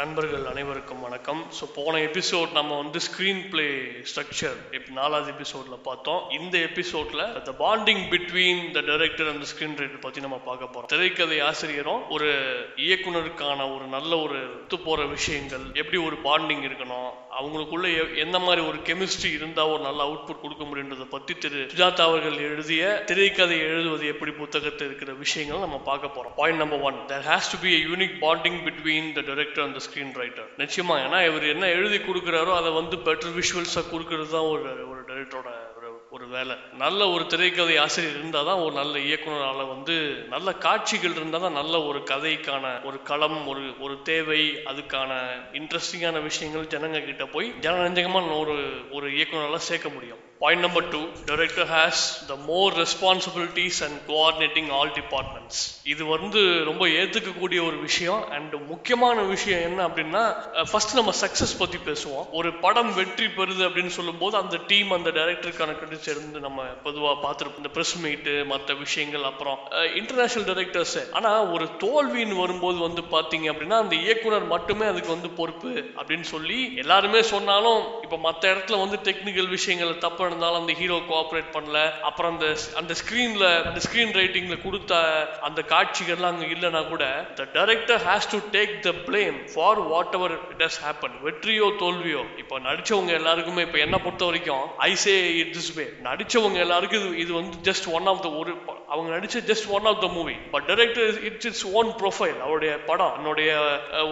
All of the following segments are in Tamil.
நண்பர்கள் அனைவருக்கும் வணக்கம். ஸோ போன எபிசோட் நம்ம வந்து ஸ்க்ரீன் பிளே ஸ்ட்ரக்சர் இப்போ நாலாவது எபிசோடில் பார்த்தோம். இந்த எபிசோடில் the bonding between the director and screenwriter பற்றி நம்ம பார்க்க போகிறோம் திரைக்கதை ஆசிரியரும் ஒரு இயக்குனருக்கான ஒரு நல்ல ஒரு ஒத்து போகிற விஷயங்கள் எப்படி ஒரு பாண்டிங் இருக்கணும் அவங்களுக்குள்ள எ- எந்த மாதிரி ஒரு கெமிஸ்ட்ரி இருந்தா ஒரு நல்ல அவுட்புட் கொடுக்க முடியுன்றதை பத்தி திரு சுஜாதா அவர்கள் எழுதிய திரைக்கதை எழுதுவது எப்படி புத்தகத்தில் இருக்கிற விஷயங்கள் நம்ம பார்க்க போறோம். Point number one there has to be a unique bonding between the director and the screenwriter நிச்சயமா ஏன்னா இவர் என்ன எழுதி கொடுக்குறாரோ அதை வந்து பெட்டர் விஷுவல்ஸாக கொடுக்கறது தான் ஒரு ஒரு டைரக்டரோட ஒரு வேலை. நல்ல ஒரு திரைக்கதை ஆசிரியர் இருந்தால் தான் ஒரு நல்ல இயக்குனரால் வந்து நல்ல காட்சிகள் இருந்தால் தான் நல்ல ஒரு கதைக்கான ஒரு களம் ஒரு ஒரு தேவை அதுக்கான இன்ட்ரெஸ்டிங்கான விஷயங்கள் ஜனங்க கிட்ட போய் ஜனரஞ்சகமாக ஒரு ஒரு இயக்குனரால் சேர்க்க முடியும். Point number two director has the more responsibilities and coordinating all departments இது வந்து ரொம்ப ஏற்றுக்கக்கூடிய ஒரு விஷயம். அண்ட் முக்கியமான விஷயம் என்ன அப்படின்னா ஃபர்ஸ்ட் நம்ம சக்ஸஸ் பற்றி பேசுவோம். ஒரு படம் வெற்றி பெறுது அப்படின்னு சொல்லும்போது அந்த டீம் அந்த டைரக்டருக்கான கிரெடிட்ஸ் இருந்து நம்ம பொதுவாக பார்த்துருப்போம். இந்த ப்ரெஸ் மீட்டு மற்ற விஷயங்கள் அப்புறம் இன்டர்நேஷனல் டைரக்டர்ஸ் ஆனால் ஒரு தோல்வின்னு வரும்போது வந்து பார்த்தீங்க அப்படின்னா அந்த இயக்குனர் மட்டுமே அதுக்கு வந்து பொறுப்பு அப்படின்னு சொல்லி எல்லாருமே சொன்னாலும் இப்போ மற்ற இடத்துல வந்து டெக்னிக்கல் விஷயங்கள் தப்பு இருந்தாலும் அந்த ஹீரோ கோஆப்ரேட் பண்ணல. அப்புறம் அந்த அந்த ஸ்க்ரீன்ல அந்த ஸ்க்ரீன் ரைட்டிங்ல கொடுத்த அந்த காட்சிகள்லாம் அங்கே இல்லைன்னா கூட the director has to take the blame for whatever it has happen வெற்றியோ தோல்வியோ இப்போ நடிச்சவங்க எல்லாருக்குமே இப்போ என்ன பொறுத்த வரைக்கும் ஐசே இட் திஸ் வே நடிச்சவங்க எல்லாருக்கும் இது இது வந்து ஜஸ்ட் ஒன் ஆஃப் த ஒரு அவங்க நடிச்ச just one of the movie but director it's it's own profile அவருடைய படம் என்னுடைய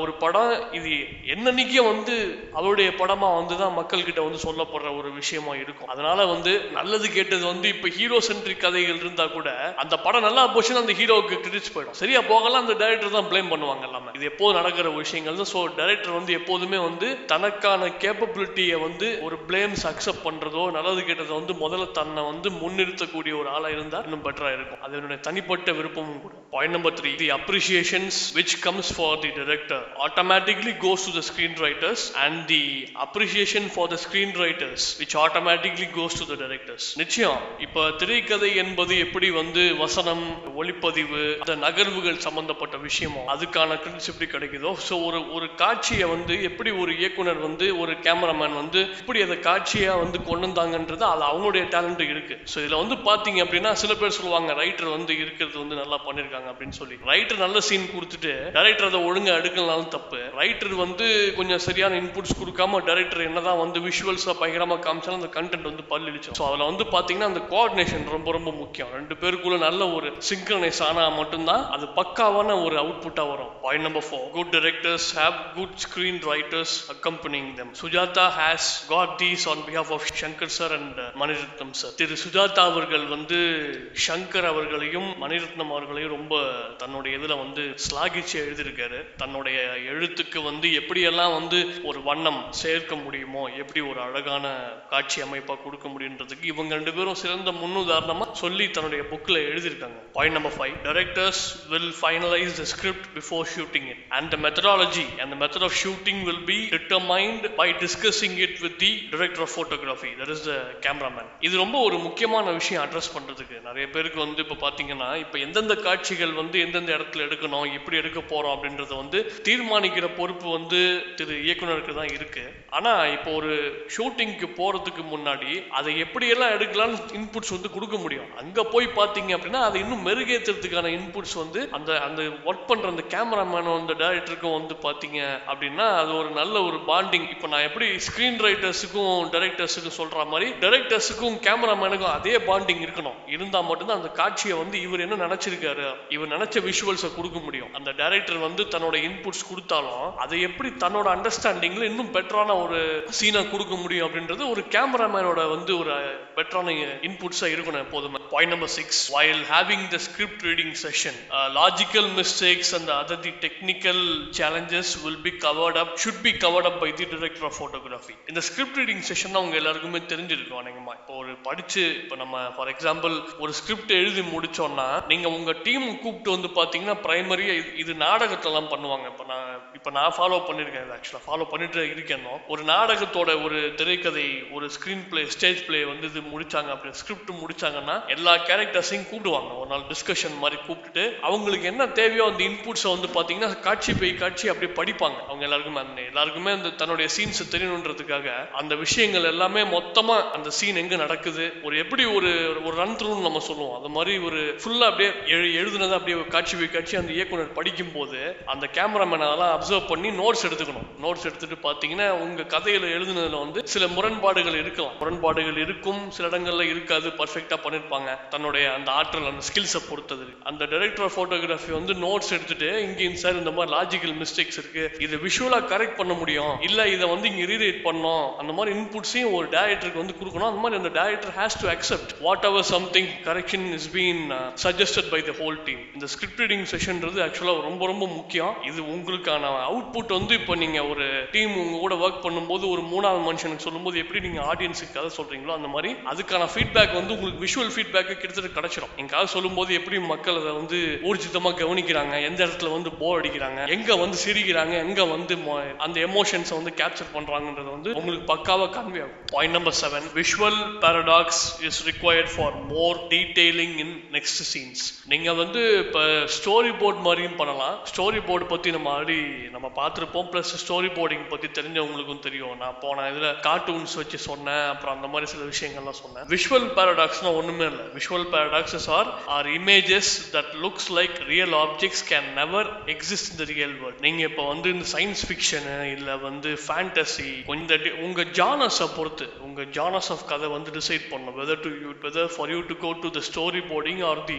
ஒரு படம் இது என்னன்னைக்கே வந்து அவருடைய படமா வந்து தான் மக்கள் கிட்ட வந்து சொல்லப்படுற ஒரு விஷயமா இருக்கும். அதனால வந்து நல்லது கேட்டது வந்து இப்ப ஹீரோ சென்ட்ரிக் கதைகள் இருந்தா கூட அந்த படம் நல்லா போச்சுன்னா அந்த ஹீரோவுக்கு கிரிடிட்ஸ் போயிடும். சரியா போகலாம் அந்த டைரக்டர் தான் ப்ளேம் பண்ணுவாங்க எல்லாமே. இது எப்போது நடக்கிற விஷயங்கள் தான். ஸோ டைரக்டர் வந்து எப்போதுமே வந்து தனக்கான கேப்பபிலிட்டியை வந்து ஒரு பிளேம்ஸ் அக்செப்ட் பண்றதோ நல்லது கேட்டதை வந்து முதல்ல தன்னை வந்து முன்னிறுத்தக்கூடிய ஒரு ஆளா இருந்தா இன்னும் பெட்டரா இருக்கும். அது என்னுடைய தனிப்பட்ட விருப்பமும் கூட. Point number three the appreciations which comes for the director automatically goes to the screenwriters and the appreciation for the screenwriters which automatically goes to the directors. நிச்சயம். இப்போ திரைக்கதை என்பது எப்படி வந்து வசனம் ஒளிப்பதிவு அந்த நகர்வுகள் சம்பந்தப்பட்ட விஷயமோ அதுக்கான கிரெடிட்ஸ் எப்படி கிடைக்குதோ ஸோ ஒரு ஒரு காட்சியை வந்து எப்படி ஒரு இயக்குனர் வந்து ஒரு கேமராமேன் வந்து எப்படி அதை காட்சியாக வந்து கொண்டு வந்தாங்கன்றது அது அவங்களுடைய டேலண்ட் இருக்கு. ஸோ இதில் வந்து பார்த்தீங்க அப்படின்னா சில பேர் சொல்லுவாங்க ரைட்டர் வந்து இருக்கிறது வந்து நல்லா பண்ணியிருக்காங்க பண்ணிருக்காங்க அப்படின்னு சொல்லி. ரைட்டர் நல்ல சீன் கொடுத்துட்டு டைரக்டர் அதை ஒழுங்கா எடுக்கலனாலும் தப்பு. ரைட்டர் வந்து கொஞ்சம் சரியான இன்புட்ஸ் கொடுக்காம டைரக்டர் என்னதான் வந்து விஷுவல்ஸா பயங்கரமா காமிச்சாலும் அந்த கண்டென்ட் வந்து பல்லிடுச்சு ஸோ அதில் வந்து பாத்தீங்கன்னா அந்த கோஆர்டினேஷன் ரொம்ப ரொம்ப முக்கியம். ரெண்டு பேருக்குள்ள நல்ல ஒரு சிங்க்ரனைஸ் ஆனா மட்டும்தான் அது பக்காவான ஒரு அவுட்புட்டா வரும். Point number four good directors have good screenwriters accompanying them Sujatha has got these on behalf of Shankar sir and Mani Ratnam sir திரு சுஜாதா அவர்கள் வந்து சங்கர் அவர்களையும் மணிரத்னம் அவர்களையும் ரொம்ப ரொம்ப தன்னுடைய இதில் வந்து ஸ்லாகிச்சு எழுதியிருக்காரு. தன்னுடைய எழுத்துக்கு வந்து எப்படியெல்லாம் வந்து ஒரு வண்ணம் சேர்க்க முடியுமோ எப்படி ஒரு அழகான காட்சி அமைப்பாக கொடுக்க முடியுன்றதுக்கு இவங்க ரெண்டு பேரும் சிறந்த முன்னுதாரணமாக சொல்லி தன்னுடைய புக்கில் எழுதியிருக்காங்க. Point number five directors will finalise the before shooting shooting and and the methodology and method of shooting will be determined by by it it with the director of photography that is the இது ரொம்ப ஒரு முக்கியமான விஷயம் அட்ரஸ் பண்றதுக்கு. நிறைய பேருக்கு வந்து இப்போ பார்த்தீங்கன்னா இப்போ எந்தெந்த காட்சிகள் வந்து எந்தெந்த இடத்துல எடுக்கணும் எப்படி எடுக்க போறோம் அப்படின்றத வந்து தீர்மானிக்கிற பொறுப்பு வந்து திரு இயக்குனருக்கு தான் இருக்கு. ஆனா இப்போ ஒரு ஷூட்டிங்க்கு போறதுக்கு முன்னாடி அதை எப்படியெல்லாம் எடுக்கலாம்னு இன்புட்ஸ் வந்து கொடுக்க முடியும். அங்க போய் பார்த்தீங்க அப்படின்னா அதை இன்னும் மெருகேற்றுறதுக்கான இன்புட்ஸ் வந்து அந்த அந்த ஒர்க் பண்ற அந்த கேமராமேனும் அந்த டைரக்டருக்கும் வந்து பார்த்தீங்க அப்படின்னா அது ஒரு நல்ல ஒரு பாண்டிங் இப்போ நான் எப்படி ஸ்க்ரீன் ரைட்டர்ஸுக்கும் டைரக்டர்ஸுக்கும் சொல்ற மாதிரி டைரக்டர்ஸுக்கும் கேமராமேனுக்கும் அதே பாண்டிங் இருக்கணும். இருந்தால் மட்டும்தான் அந்த காட்சியை வந்து இவர் என்ன நினைச்சிருக்காரு இவர் நினைச்ச விஷுவல்ஸை கொடுக்க முடியும். அந்த டைரக்டர் வந்து தன்னோட இன்புட்ஸ் கொடுத்தாலும் அதை எப்படி தன்னோட அண்டர்ஸ்டாண்டிங்கில் இன்னும் பெட்டரான ஒரு சீனை கொடுக்க முடியும் அப்படின்றது ஒரு கேமராமேனோட வந்து ஒரு பெட்டரான இன்புட்ஸா இருக்கணும் எப்போதுமே. Point number six while having the script reading session logical mistakes and other the technical challenges will be covered up should be covered up by the director of photography இந்த ஸ்கிரிப்ட் ரீடிங் செஷன் அவங்க எல்லாருக்குமே தெரிஞ்சிருக்கும் அநேகமா. இப்போ ஒரு படிச்சு இப்போ நம்ம ஃபார் எக்ஸாம்பிள் ஒரு ஸ்கிரிப்ட் எழுதி முடிச்சோம்னா நீங்க உங்க டீம் கூப்பிட்டு வந்து பாத்தீங்கன்னா பிரைமரியா இது நாடகத்தெல்லாம் பண்ணுவாங்க. இப்போ நான் இப்போ நான் ஃபாலோ பண்ணியிருக்கேன் ஆக்சுவலாக ஃபாலோ பண்ணிட்டு இருக்கேனோ. ஒரு நாடகத்தோட ஒரு திரைக்கதை ஒரு ஸ்கிரீன் பிளே ஸ்டேஜ் பிளே வந்து இது முடிச்சாங்க அப்படி ஸ்கிரிப்ட் முடிச்சாங்கன்னா எல்லா கேரக்டர்ஸையும் கூப்பிடுவாங்க. ஒரு நாள் டிஸ்கஷன் மாதிரி கூப்பிட்டுட்டு அவங்களுக்கு என்ன தேவையோ அந்த இன்புட்ஸை வந்து பாத்தீங்கன்னா காட்சி பை காட்சி அப்படியே படிப்பாங்க. அவங்க எல்லாருக்குமே அந்த எல்லாருக்குமே அந்த தன்னுடைய சீன்ஸ் தெரியணுன்றதுக்காக அந்த விஷயங்கள் எல்லாமே மொத்தமா அந்த சீன் எங்க நடக்குது? ஒரு எப்படி ஒரு ஒரு ரன் த்ரூன்னு நம்ம சொல்லுவோம். அந்த மாதிரி ஒரு ஃபுல்லா அப்படியே எழு எழுதுனதை அப்படியே காட்சி காட்சி அந்த இயக்குனர் படிக்கும் போது அந்த கேமராமேன் அதெல்லாம் அப்சர்வ் பண்ணி நோட்ஸ் எடுத்துக்கணும். நோட்ஸ் எடுத்துட்டு பாத்தீங்கன்னா உங்க கதையில எழுதுனதுல வந்து சில முரண்பாடுகள் இருக்கலாம். முரண்பாடுகள் இருக்கும் சில இடங்கள்ல இருக்காது பர்ஃபெக்டா பண்ணிருப்பாங்க. தன்னுடைய அந்த ஆற்றல் அந்த ஸ்கில்ஸை பொறுத்தது. அந்த டைரக்டர் ஆஃப் போட்டோகிராஃபி வந்து நோட்ஸ் எடுத்துட்டு இங்கேயும் சார் இந்த மாதிரி லாஜிக்கல் மிஸ்டேக்ஸ் இருக்கு. இதை விஷுவலா கரெக்ட் பண்ண முடியும். இல்ல இதை வந்து இங்க ரீரைட் பண்ணோம். அந்த மாதிரி இன்புட்ஸையும் ஒரு டேரக்டருக்கு வந்து கொடுக்கணும். அந்த மாதிரி அந்த director has to accept whatever something correction is been suggested by the whole team இந்த ஸ்கிரிப்ட் ரீடிங் செஷன்றது ஆக்சுவலாக ரொம்ப ரொம்ப முக்கியம். இது உங்களுக்கான அவுட்புட் வந்து இப்போ நீங்கள் ஒரு டீம் உங்க கூட ஒர்க் பண்ணும்போது ஒரு மூணாவது மனுஷனுக்கு சொல்லும்போது எப்படி நீங்கள் ஆடியன்ஸுக்கு கதை சொல்கிறீங்களோ அந்த மாதிரி அதுக்கான ஃபீட்பேக் வந்து உங்களுக்கு விஷுவல் ஃபீட்பேக்கு கிட்டத்தட்ட கிடச்சிடும் நீங்க கதை சொல்லும்போது எப்படி மக்கள் அதை வந்து ஊர்ஜிதமாக கவனிக்கிறாங்க எந்த இடத்துல வந்து போர் அடிக்கிறாங்க எங்கே வந்து சிரிக்கிறாங்க எங்கே வந்து அந்த எமோஷன்ஸை வந்து கேப்சர் பண்ணுறாங்கன்றது வந்து உங்களுக்கு பக்காவா கன்வே ஆகும். Point number seven visual paradox is required for more detailing in next scenes நீங்க வந்து இப்போ ஸ்டோரி போர்ட் மாதிரியும் பண்ணலாம். ஸ்டோரி போர்டு பற்றி நம்ம ஆல்ரெடி நம்ம பார்த்துருப்போம். ப்ளஸ் ஸ்டோரி போர்டிங் பற்றி தெரிஞ்சவங்களுக்கும் தெரியும். நான் போன இதில் கார்ட்டூன்ஸ் வச்சு சொன்னேன். அப்புறம் அந்த மாதிரி சில விஷயங்கள்லாம் சொன்னேன். விஷுவல் பேரடாக்ஸ்னா ஒன்றுமே இல்லை. Visual paradoxes are are images that looks like real objects can never exist இந்த ரியல் வேர்ல்ட் நீங்கள் இப்போ வந்து இந்த சயின்ஸ் ஃபிக்ஷனு இல்லை வந்து ஃபேண்டசி கொஞ்சம் உங்க ஜானஸை பொறுத்து உங்க ஜானஸ் ஆஃப் கதை வந்து டிசைட் பண்ணும் whether to you whether for you to go to the storyboarding or the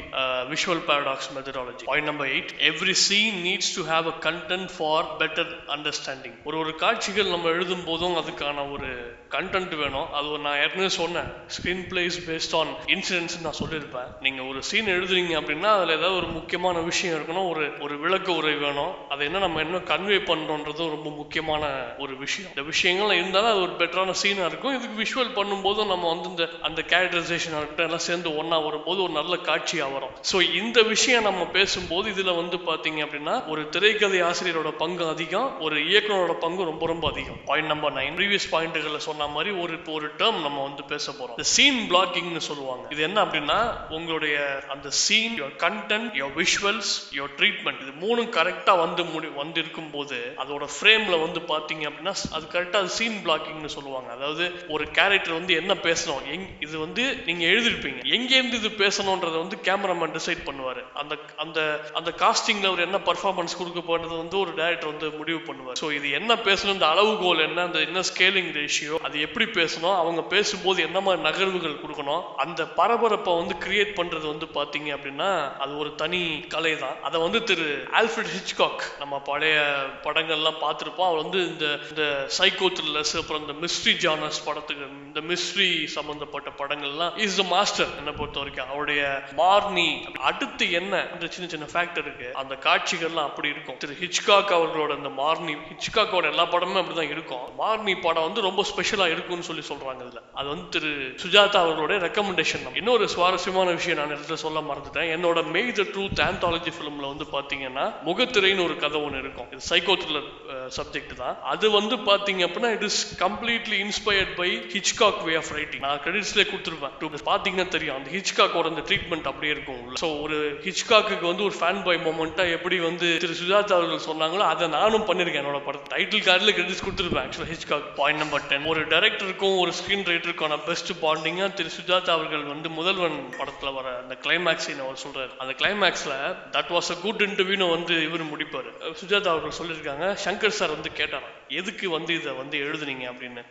visual paradox methodology point number eight every scene needs to have a content for better understanding ஒரு ஒரு காட்சிகள் நம்ம எழுதும் போதும் அதுக்கான ஒரு கண்டென்ட் வேணும். அது ஒரு நான் ஏற்கனவே சொன்னேன். Screen place based on incidents நான் சொல்லியிருப்பேன். நீங்கள் ஒரு சீன் எழுதுறீங்க அப்படின்னா அதில் ஏதாவது ஒரு முக்கியமான விஷயம் இருக்கணும். ஒரு ஒரு விளக்க உரை வேணும். அதை என்ன நம்ம என்ன கன்வே பண்ணுறோன்றது ரொம்ப முக்கியமான ஒரு விஷயம். இந்த விஷயங்கள்லாம் இருந்தாலும் அது ஒரு பெட்டரான சீனாக இருக்கும். இதுக்கு விஷுவல் பண்ணும்போது நம்ம வந்து இந்த அந்த கேரக்டரைசேஷன் இருக்கட்டும் எல்லாம் சேர்ந்து ஒன்றா வரும்போது ஒரு நல்ல காட்சியாக வரும். ஸோ இந்த விஷயம் நம்ம பேசும்போது இதில் வந்து பார்த்தீங்க அப்படின்னா ஒரு திரைக்கதை ஆசிரியரோட பங்கு அதிகம் ஒரு இயக்குனரோட பங்கு ரொம்ப ரொம்ப அதிகம். பாயிண்ட் நம்பர் நைன் ப்ரீவியஸ் பாயிண்ட்டுகளில் சொன்ன மாதிரி ஒரு இப்போ ஒரு டேர்ம் நம்ம வந்து பேச போறோம். இந்த சீன் பிளாக்கிங்னு சொல்லுவாங்க. இது என்ன அப்படின்னா உங்களுடைய அந்த scene your content your visuals your treatment இது மூணும் கரெக்டா வந்து முடி வந்து இருக்கும்போது அதோட ஃப்ரேம்ல வந்து பாத்தீங்க அப்படின்னா அது கரெக்டா அது சீன் பிளாக்கிங்னு சொல்லுவாங்க. அதாவது ஒரு கேரக்டர் வந்து என்ன பேசணும்? எங் இது வந்து நீங்க எழுதிருப்பீங்க. எங்க இருந்து இது பேசணும்ன்றதை வந்து கேமராமேன் டிசைட் பண்ணுவாரு. அந்த அந்த அந்த காஸ்டிங்ல அவர் என்ன பர்ஃபார்மன்ஸ் கொடுக்க போறது வந்து ஒரு டேரக்டர் வந்து முடிவு பண்ணுவார். ஸோ இது என்ன பேசணும் இந்த அளவுகோல் என்ன? அந்த என்ன ஸ்கேலிங் ரேஷியோ அது எப்படி பேசணும்? அவங்க பேசும்போது என்ன மாதிரி நகர்வுகள் கொடுக்கணும்? அந்த பரபரப்பை வந்து கிரியேட் பண்றது வந்து பாத்தீங்க அப்படின்னா அது ஒரு தனி கலை தான் அதை வந்து திரு ஆல்ஃபிரட் ஹிச்காக் நம்ம பழைய படங்கள்லாம் பார்த்துருப்போம். அவர் வந்து இந்த இந்த சைக்கோ த்ரில்லர்ஸ் அப்புறம் இந்த மிஸ்ட்ரி ஜானர்ஸ் படத்துக்கு இந்த மிஸ்ட்ரி சம்பந்தப்பட்ட படங்கள்லாம் இஸ் த மாஸ்டர் என்னை பொறுத்த வரைக்கும். அவருடைய மார்னி அடுத்து என்ன? இந்த சின்ன சின்ன ஃபேக்டர் இருக்கு. அந்த காட்சிகள்லாம் அப்படி இருக்கும். திரு ஹிச்காக் அவர்களோட இந்த மார்னி ஹிச்காக்கோட எல்லா படமுமே அப்படிதான் இருக்கும். மார்னி படம் வந்து ரொம்ப ஸ்பெஷல் இருக்கும்னு சொல்லி சொல்றாங்க இதுல. அது வந்து திரு சுஜாதா அவர்களுடைய ரெக்கமெண்டேஷன் இன்னொரு சுவாரஸ்யமான விஷயம் நான் இடத்துல சொல்ல மறந்துட்டேன். என்னோட த ட்ரூத் ஆந்தாலஜி ஃபிலிம்ல வந்து பாத்தீங்கன்னா முகத்திரைன்னு ஒரு கதை ஒன்று இருக்கும். இது சைக்கோ த்ரில்லர் சப்ஜெக்ட் தான். அது வந்து பாத்தீங்க அப்படின்னா it is completely inspired by Hitchcock way of writing நான் கிரெடிட்ஸ்லேயே கொடுத்துருப்பேன் To பாத்தீங்கன்னா தெரியும். அந்த ஹிச்காக்கோட அந்த ட்ரீட்மெண்ட் அப்படியே இருக்கும் ஸோ ஒரு ஹிச்காக்கு வந்து ஒரு ஃபேன் பாய் மூமெண்ட்டா எப்படி வந்து திரு சுஜாதா அவர்கள் சொன்னாங்களோ அதை நானும் பண்ணிருக்கேன் என்னோட படம் டைட்டில் கார்டில் கிரெடிட்ஸ் கொடுத்துருப்பேன் ஆக்சுவலாக ஹிச்காக் பாயிண்ட் நம்பர் டென் ஒரு டைரக்டருக்கும் ஒரு ஸ்க்ரீன் ரைட்டருக்கான பெஸ்ட் பாண்டிங்காக திரு சுஜாதா அவர்கள் வந்து முதல்வன் படத்தில் வர அந்த கிளைமேக்ஸ் அவர் சொல்கிறார் அந்த கிளைமேக்ஸில் தட் வாஸ் அ குட் இன்டர்வியூன்னு வந்து இவர் முடிப்பார். சுஜாதா அவர்கள் சொல்லியிருக்காங்க. சங்கர் சார் வந்து கேட்டாராம். எதுக்கு வந்து இதை வந்து எழுதுனீங்க அப்படின்னு?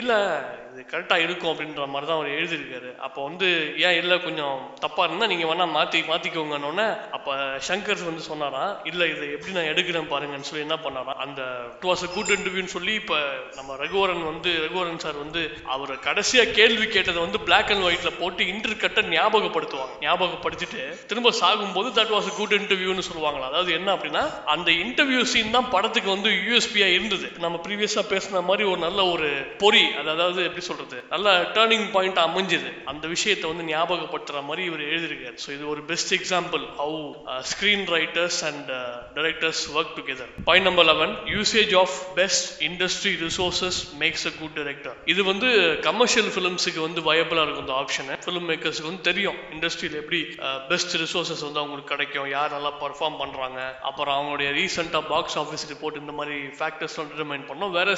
இல்லை இது கரெக்டாக இருக்கும் அப்படின்ற மாதிரி தான் அவர் எழுதியிருக்காரு. அப்போ வந்து ஏன் இல்லை கொஞ்சம் தப்பாக இருந்தால் நீங்கள் வேணால் மாற்றி மாற்றிக்கோங்கன்னொன்னே அப்போ சங்கர் வந்து சொன்னாராம் இல்லை இதை எப்படி நான் எடுக்கிறேன் பாருங்கன்னு சொல்லி என்ன பண்ணாராம் அந்த டூ வாஸ் கூட்டு இன்டர்வியூன்னு சொல்லி இப்போ நம்ம ரகுவரன் வந்து ரகுவரன் சார் வந்து அவர் கடைசியாக கேள்வி கேட்டதை வந்து பிளாக் அண்ட் ஒயிட்டில் போட்டு இன்டர் கட்டை ஞாபகப்படுத்துவாங்க. ஞாபகப்படுத்திட்டு திரும்ப சாகும்போது தட் வாஸ் அ குட் இன்டர்வியூன்னு சொல்லுவாங்களா. அதாவது என்ன அப்படின்னா அந்த இன்டர்வியூ சீன் தான் படத்துக்கு வந்து யூஎஸ்பியாக இருந்து இருந்தது. நம்ம ப்ரீவியஸாக பேசின மாதிரி ஒரு நல்ல ஒரு பொறி அது அதாவது எப்படி சொல்றது நல்ல டேர்னிங் பாயிண்ட் அமைஞ்சது. அந்த விஷயத்தை வந்து ஞாபகப்படுத்துற மாதிரி இவர் எழுதியிருக்காரு. ஸோ இது ஒரு best example how screenwriters and directors work together point number eleven usage of best industry resources makes a good director இது வந்து கமர்ஷியல் ஃபிலிம்ஸுக்கு வந்து வயபிளா இருக்கும் இந்த ஆப்ஷன் ஃபிலிம் மேக்கர்ஸுக்கு வந்து தெரியும் இண்டஸ்ட்ரியில் எப்படி uh, பெஸ்ட் ரிசோர்சஸ் வந்து அவங்களுக்கு கிடைக்கும் யார் நல்லா பர்ஃபார்ம் பண்றாங்க. அப்புறம் அவங்களுடைய ரீசெண்டாக பாக்ஸ் ஆஃபீஸ் ரிப்போர்ட் இந்த மாதிரி ஃபேக்டர்ஸ் சொல்லிட்டு மைண்ட் பண்ணோம். வேற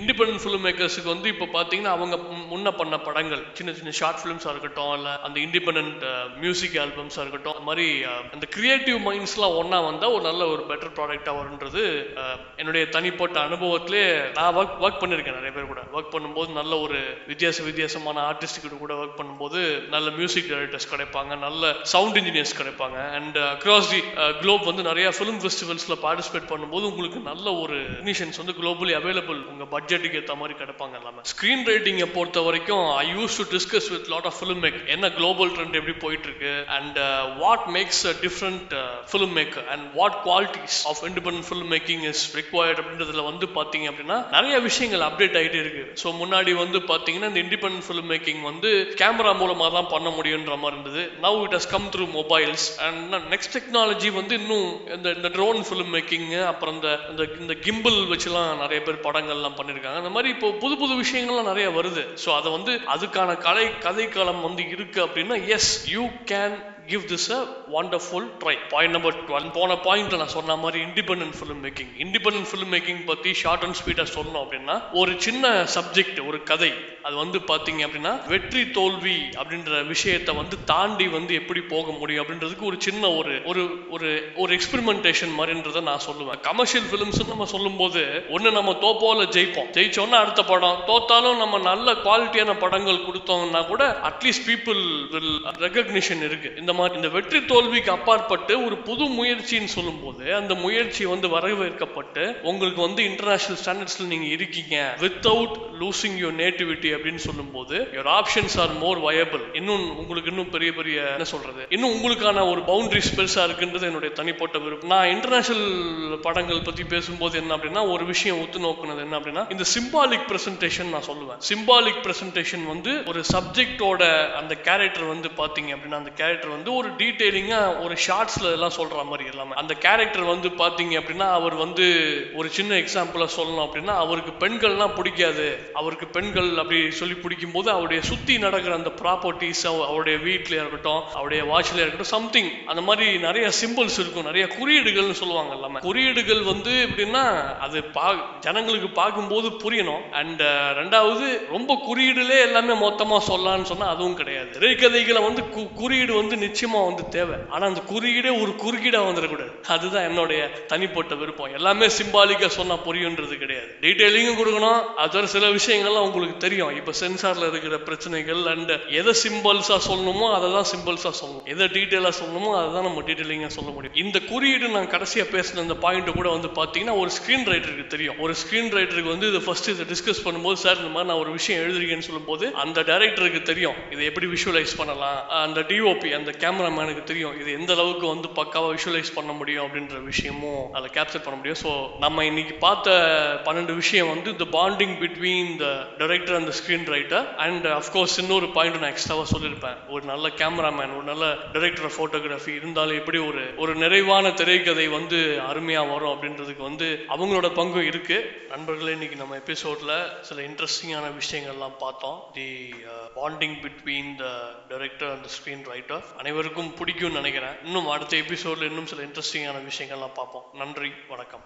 இண்டிபெண்ட் ஃபிலிம் மேக்கர்ஸுக்கு வந்து இப்போ பார்த்தீங்கன்னா அவங்க முன்ன பண்ண படங்கள் சின்ன சின்ன ஷார்ட் ஃபிலிம்ஸாக இருக்கட்டும் இல்லை அந்த இண்டிபெண்ட் மியூசிக் ஆல்பம்ஸாக இருக்கட்டும் uh, அந்த மாதிரி அந்த கிரியேட்டிவ் மைண்ட்ஸ்லாம் ஒன்றா வந்தால் ஒரு நல்ல ஒரு பெட்டர் ப்ராடக்டாக வருன்றது என்னுடைய தனிப்பட்ட அனுபவத்திலே நான் ஒர்க் ஒர்க் பண்ணியிருக்கேன் நிறைய பேர் கூட. ஒர்க் பண்ணும்போது நல்ல ஒரு வித்தியாச வித்தியாசமான ஆர்டிஸ்ட் கிட்ட கூட ஒர்க் பண்ணும்போது நல்ல மியூசிக் டைரக்டர்ஸ் கிடைப்பாங்க நல்ல சவுண்ட் இன்ஜினியர்ஸ் கிடைப்பாங்க. அண்ட் அக்ராஸ் தி குளோப் வந்து நிறைய ஃபிலிம் ஃபெஸ்டிவல்ஸில் பார்ட்டிசிபேட் பண்ணும்போது உங்களுக்கு நல்ல ஒரு டெக்னீஷியன்ஸ் வந்து குளோபலி அவைலபிள் உங்க பட்ஜெட்டுக்கு ஏற்ற மாதிரி கிடைப்பாங்க எல்லாமே. ஸ்க்ரீன் ரைட்டிங்கை பொறுத்த வரைக்கும் I use to discuss with lot of film make என்ன குளோபல் ட்ரெண்ட் எப்படி போயிட்டு இருக்கு and what makes a different filmmaker and what qualities of independent filmmaking is required அப்படின்றதுல வந்து பார்த்தீங்க அப்படின்னா நிறைய விஷயங்கள் அப்டேட் ஆகிட்டே இருக்கு. ஸோ முன்னாடி வந்து பார்த்தீங்கன்னா இந்த இண்டிபெண்ட் ஃபிலிம் மேக்கிங் வந்து கேமரா மூலமாக தான் பண்ண முடியுன்ற மாதிரி இருந்தது. Now it has come through mobiles and next technology வந்து இன்னும் இந்த இந்த ட்ரோன் ஃபிலிம் மேக்கிங் அப்புறம் இந்த இந்த இந்த வச்சு வச்சுலாம் நிறைய பேர் படங்கள்லாம் பண்ணியிருக்காங்க. அந்த மாதிரி இப்போ புது புது விஷயங்கள்லாம் நிறைய வருது. ஸோ அதை வந்து அதுக்கான கலை கதைக்களம் வந்து இருக்கு அப்படின்னா yes you can give this a wonderful try point number twelve போன பாயிண்ட்ல நான் சொன்ன மாதிரி independent film making independent film making பத்தி ஷார்ட் அண்ட் ஸ்வீட்டாக சொன்னோம் அப்படின்னா ஒரு சின்ன சப்ஜெக்ட் ஒரு கதை. அது வந்து பாத்தீங்க அப்படின்னா வெற்றி தோல்வி அப்படின்ற விஷயத்தை வந்து தாண்டி வந்து எப்படி போக முடியும் அப்படின்றதுக்கு ஒரு சின்ன ஒரு ஒரு ஒரு ஒரு எக்ஸ்பெரிமெண்டேஷன் மாதிரின்றதை நான் சொல்லுவேன். கமர்ஷியல் ஃபிலிம்ஸ் நம்ம சொல்லும்போது ஒன்று நம்ம தோப்போல ஜெயிப்போம். ஜெயிச்சோன்னா அடுத்த படம். தோத்தாலும் நம்ம நல்ல குவாலிட்டியான படங்கள் கொடுத்தோம்னா கூட அட்லீஸ்ட் பீப்புள் வில் ரெகக்னிஷன் இருக்கு. இந்த மாதிரி இந்த வெற்றி தோல்விக்கு அப்பாற்பட்டு ஒரு புது முயற்சின்னு சொல்லும்போது அந்த முயற்சி வந்து வரவேற்கப்பட்டு உங்களுக்கு வந்து இன்டர்நேஷனல் ஸ்டாண்டர்ட்ஸ்ல நீங்க இருக்கீங்க. வித்தவுட் லூசிங் யுவர் நேட்டிவிட்டி அப்படின்னு சொல்லும்போது your options are more viable இன்னும் உங்களுக்கு இன்னும் பெரிய பெரிய என்ன சொல்றது? இன்னும் உங்களுக்கான ஒரு பவுண்டரிஸ் பெருசா இருக்குன்றது என்னுடைய தனிப்பட்ட விருப்பம். நான் இன்டர்நேஷனல் படங்கள் பத்தி பேசும்போது என்ன அப்படின்னா ஒரு விஷயம் ஒத்து நோக்குனது என்ன அப்படின்னா இந்த சிம்பாலிக் பிரசன்டேஷன் நான் சொல்லுவேன். சிம்பாலிக் பிரசன்டேஷன் வந்து ஒரு சப்ஜெக்டோட அந்த கேரக்டர் வந்து பாத்தீங்க அப்படின்னா அந்த கேரக்டர் வந்து ஒரு டீட்டெயிலிங்காக ஒரு ஷார்ட்ஸில் எல்லாம் சொல்கிற மாதிரி எல்லாமே. அந்த கேரக்டர் வந்து பார்த்தீங்க அப்படின்னா அவர் வந்து ஒரு சின்ன எக்ஸாம்பிளாக சொல்லணும் அப்படின்னா அவருக்கு பெண்கள்லாம் பிடிக்காது. அவருக்கு பெண்கள் அப்படி சொல்லி பிடிக்கும் போது அவருடைய சுற்றி நடக்கிற அந்த ப்ராப்பர்ட்டிஸ் அவருடைய வீட்டில் இருக்கட்டும் அவருடைய வாட்ச்லயா இருக்கட்டும் சம்திங் அந்த மாதிரி நிறைய சிம்பிள்ஸ் இருக்கும். நிறைய குறியீடுகள்னு சொல்லுவாங்க எல்லாமே. குறியீடுகள் வந்து எப்படின்னா அது பா ஜனங்களுக்கு பார்க்கும்போது புரியணும். அண்ட் uh, ரெண்டாவது ரொம்ப குறியீடுலே எல்லாமே மொத்தமாக சொல்லலாம்னு சொன்னால் அதுவும் கிடையாது. திரைக்கதைகளை வந்து கு- குறியீடு வந்து நிச்சயம் நிச்சயமாக வந்து தேவை. ஆனால் அந்த குறியீடே ஒரு குறுக்கீடாக வந்துடக்கூடாது அதுதான் என்னுடைய தனிப்பட்ட விருப்பம். எல்லாமே சிம்பாலிக்காக சொன்னால் புரியுன்றது கிடையாது. டீட்டெயிலிங்கும் கொடுக்கணும். அதோட சில விஷயங்கள்லாம் உங்களுக்கு தெரியும். இப்போ சென்சாரில் இருக்கிற பிரச்சனைகள் அண்ட் எதை சிம்பிள்ஸாக சொல்லணுமோ அதை தான் சிம்பிள்ஸாக சொல்லணும். எதை டீட்டெயிலாக சொல்லணுமோ அதை தான் நம்ம டீட்டெயிலிங்காக சொல்ல முடியும். இந்த குறியீடு நான் கடைசியாக பேசின இந்த பாயிண்ட் கூட வந்து பார்த்தீங்கன்னா ஒரு ஸ்க்ரீன் ரைட்டருக்கு தெரியும். ஒரு ஸ்க்ரீன் ரைட்டருக்கு வந்து இதை ஃபர்ஸ்ட் இதை டிஸ்கஸ் பண்ணும்போது சார் இந்த மாதிரி நான் ஒரு விஷயம் எழுதுறீங்கன்னு சொல்லும்போது அந்த டைரக்டருக்கு தெரியும். இதை எப்படி விஷுவலைஸ் பண்ணலாம்? அந்த டிஓபி அந்த கேமராமேனுக்கு தெரியும் இது எந்த அளவுக்கு வந்து பக்காவாக விஷுவலைஸ் பண்ண முடியும் அப்படின்ற விஷயமும் அதில் கேப்சர் பண்ண முடியும். ஸோ நம்ம இன்னைக்கு பார்த்த பன்னெண்டு விஷயம் வந்து இந்த bonding between the director and screenwriter and of course இன்னொரு பாயிண்ட் நான் எக்ஸ்ட்ராவாக சொல்லியிருப்பேன். ஒரு நல்ல கேமராமேன் ஒரு நல்ல டைரக்டர் ஃபோட்டோகிராஃபி இருந்தாலும் எப்படி ஒரு ஒரு நிறைவான திரைக்கதை வந்து அருமையாக வரும் அப்படின்றதுக்கு வந்து அவங்களோட பங்கும் இருக்குது நண்பர்களே இன்னைக்கு நம்ம எபிசோடில் சில இன்ட்ரெஸ்டிங்கான விஷயங்கள்லாம் பார்த்தோம். The bonding between the director and screenwriter அனைவருக்கும் பிடிக்கும்னு நினைக்கிறேன். இன்னும் அடுத்த எபிசோட்ல இன்னும் சில இன்ட்ரெஸ்டிங்கான விஷயங்கள்லாம் பார்ப்போம். நன்றி வணக்கம்.